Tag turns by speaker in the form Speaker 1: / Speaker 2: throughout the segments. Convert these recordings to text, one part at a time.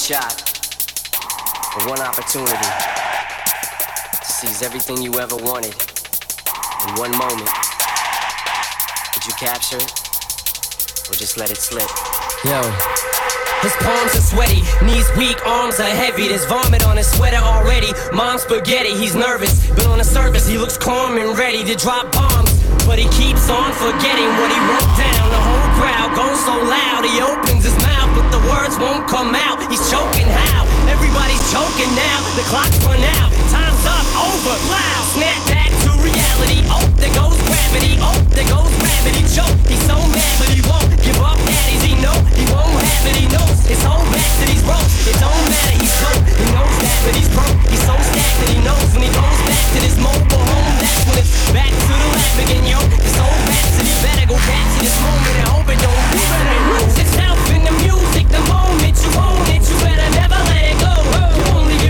Speaker 1: shot, or one opportunity to seize everything you ever wanted in one moment. Did you capture it, or just let it slip?
Speaker 2: Yo. His palms are sweaty, knees weak, arms are heavy. There's vomit on his sweater already. Mom's spaghetti, he's nervous, but on the surface he looks calm and ready to drop bombs. But he keeps on forgetting what he wrote down. The whole crowd goes so loud, he opens his mouth, words won't come out. He's choking how? Everybody's choking now. The clock's run out, time's up, over, loud. Snap back to reality. Oh, there goes gravity. Oh, there goes gravity. Choke. He's so mad, but he won't give up. Daddies, he know he won't have it. He knows his whole back to these ropes. It don't matter. He's broke. He knows that, but he's broke. He's so stagnant. He knows when he goes back to this mobile home. That's when it's back to the lab again, yo. This whole rhapsody better go back to this moment and hope it don't leave it. Lose itself in the music. The moment you own it, you better never let it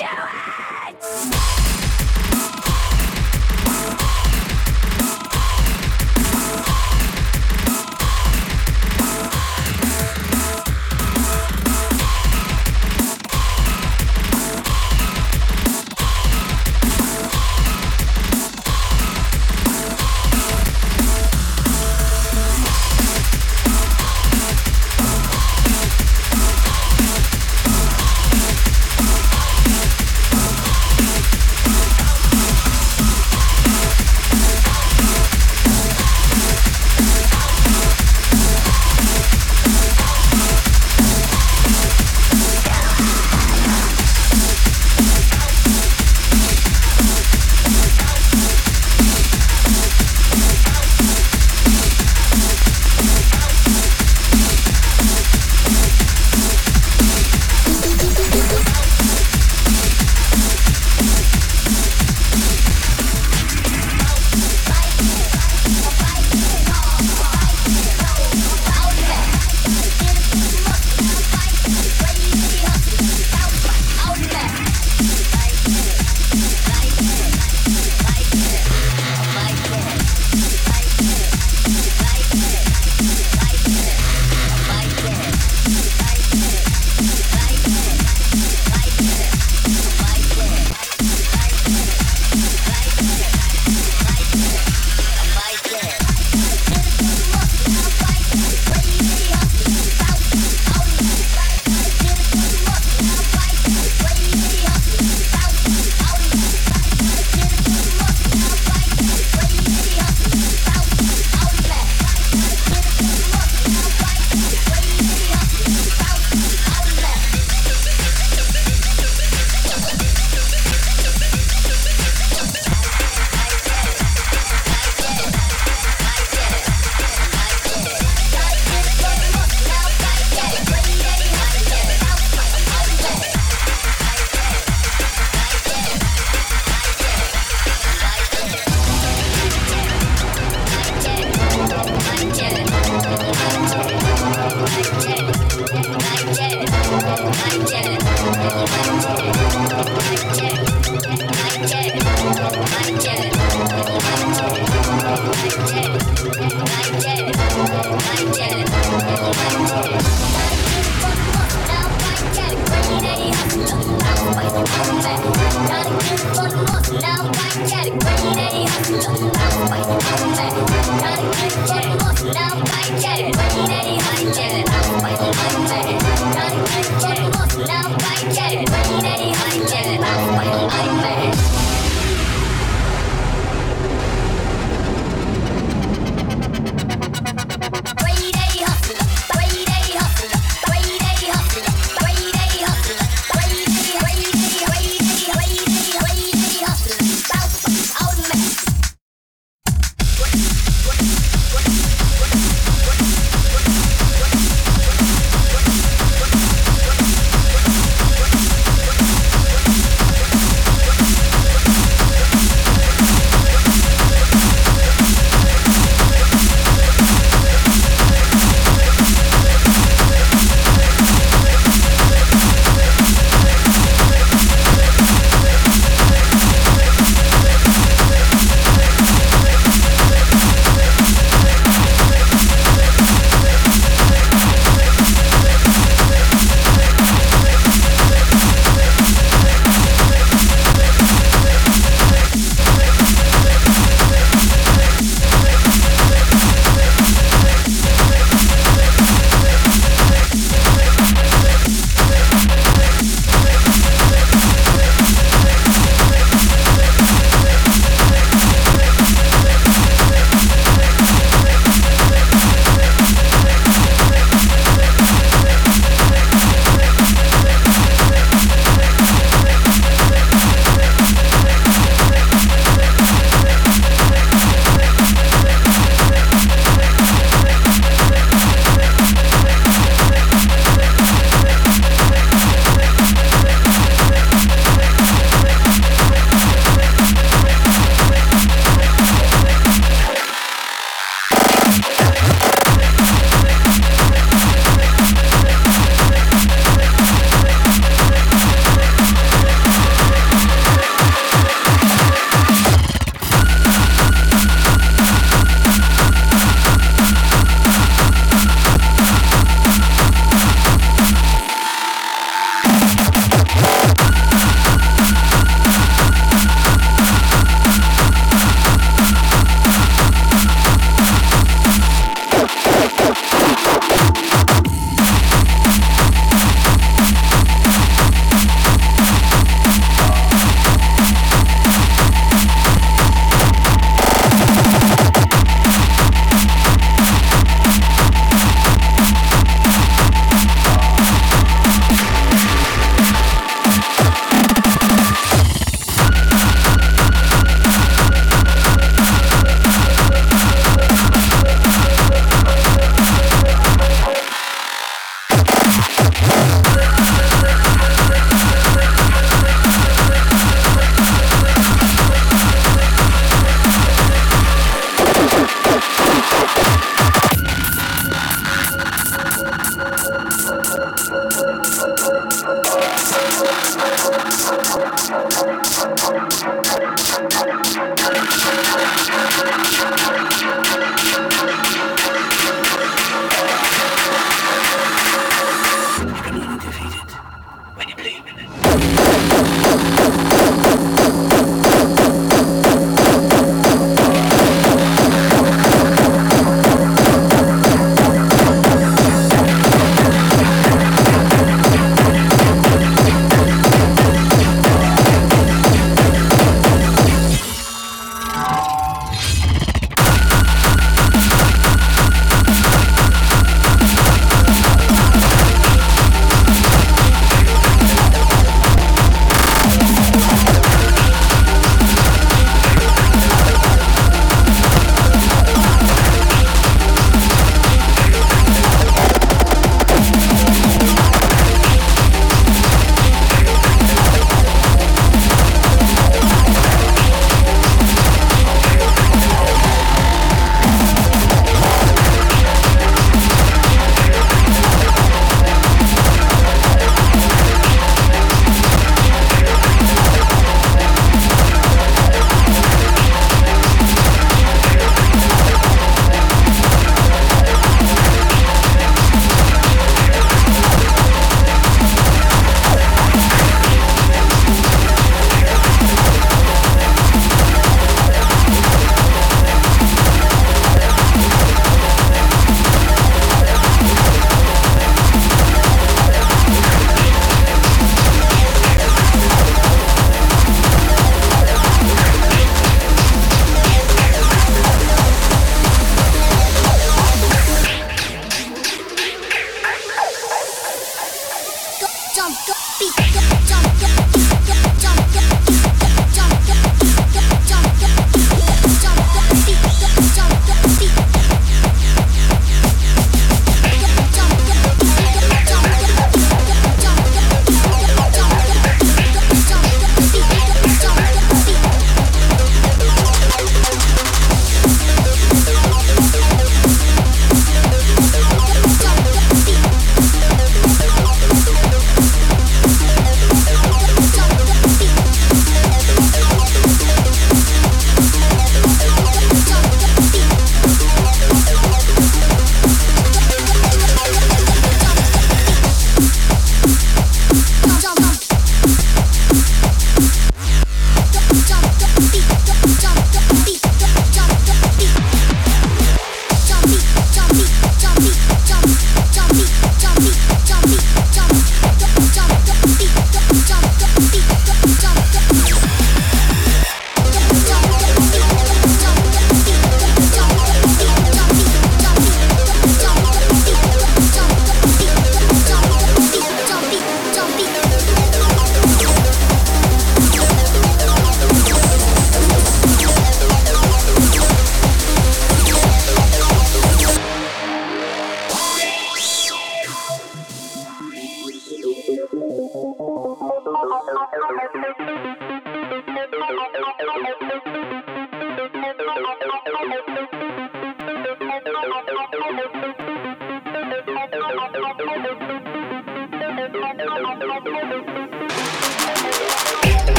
Speaker 2: do it.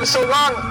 Speaker 3: For so long.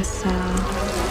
Speaker 3: Faith in uh,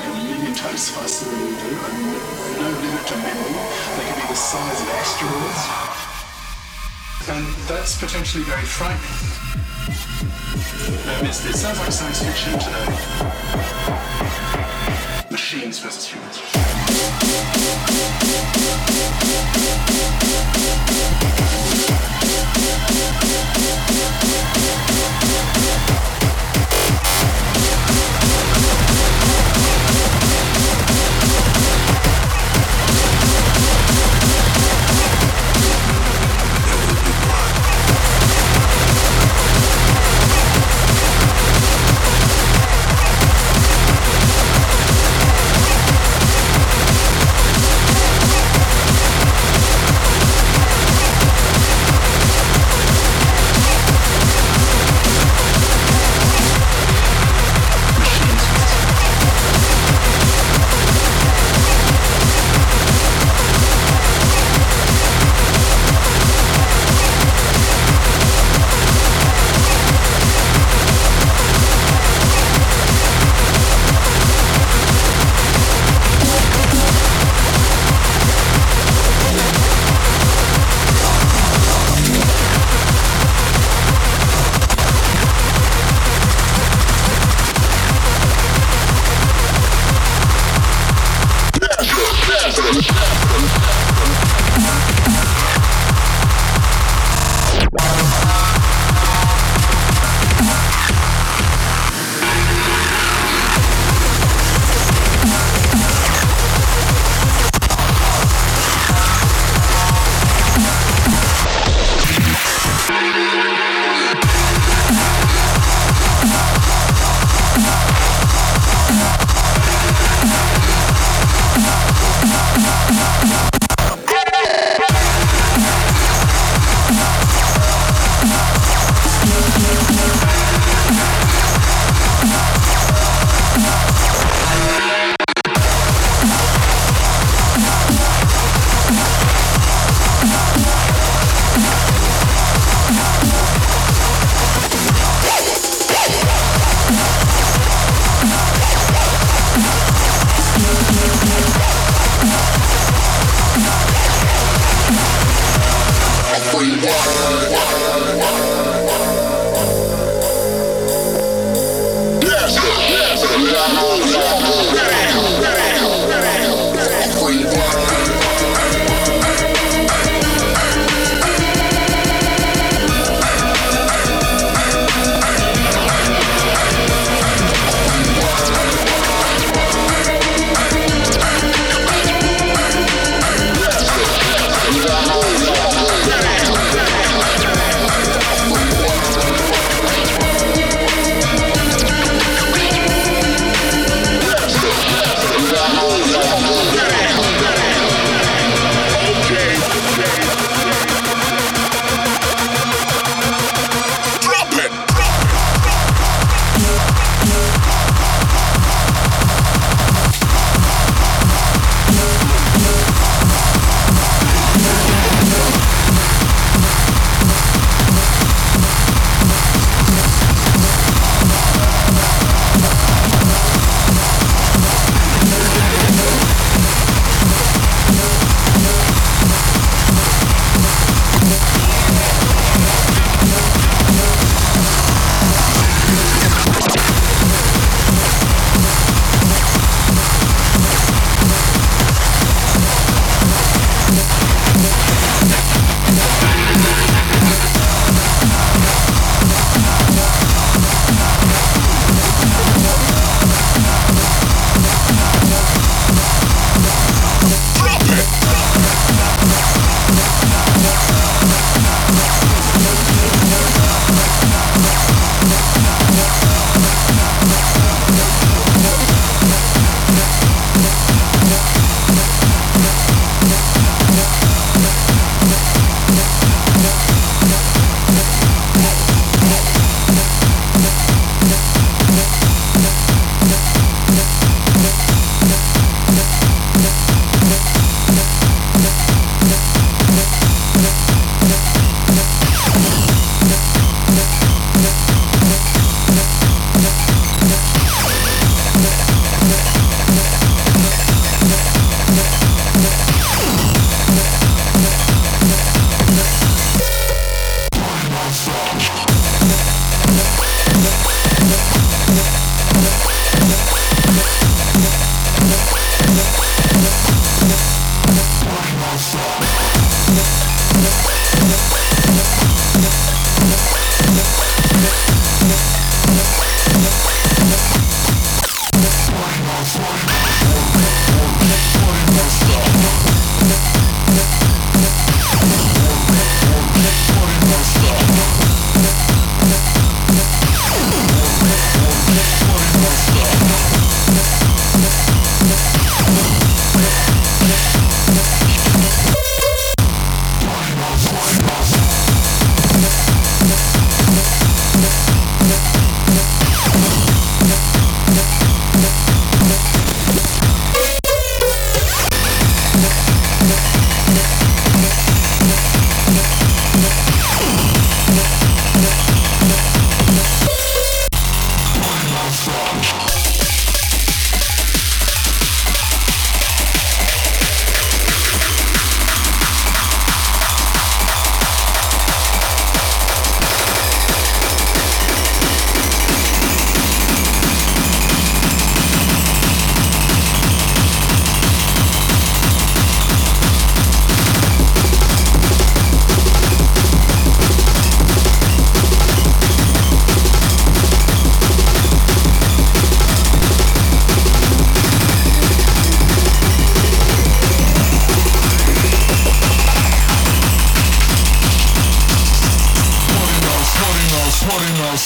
Speaker 3: they really faster than we do. and no limit to memory. They can be the size of asteroids. And that's potentially very frightening. Um, it
Speaker 4: sounds like science
Speaker 5: fiction today. Machines versus humans.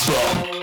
Speaker 6: awesome.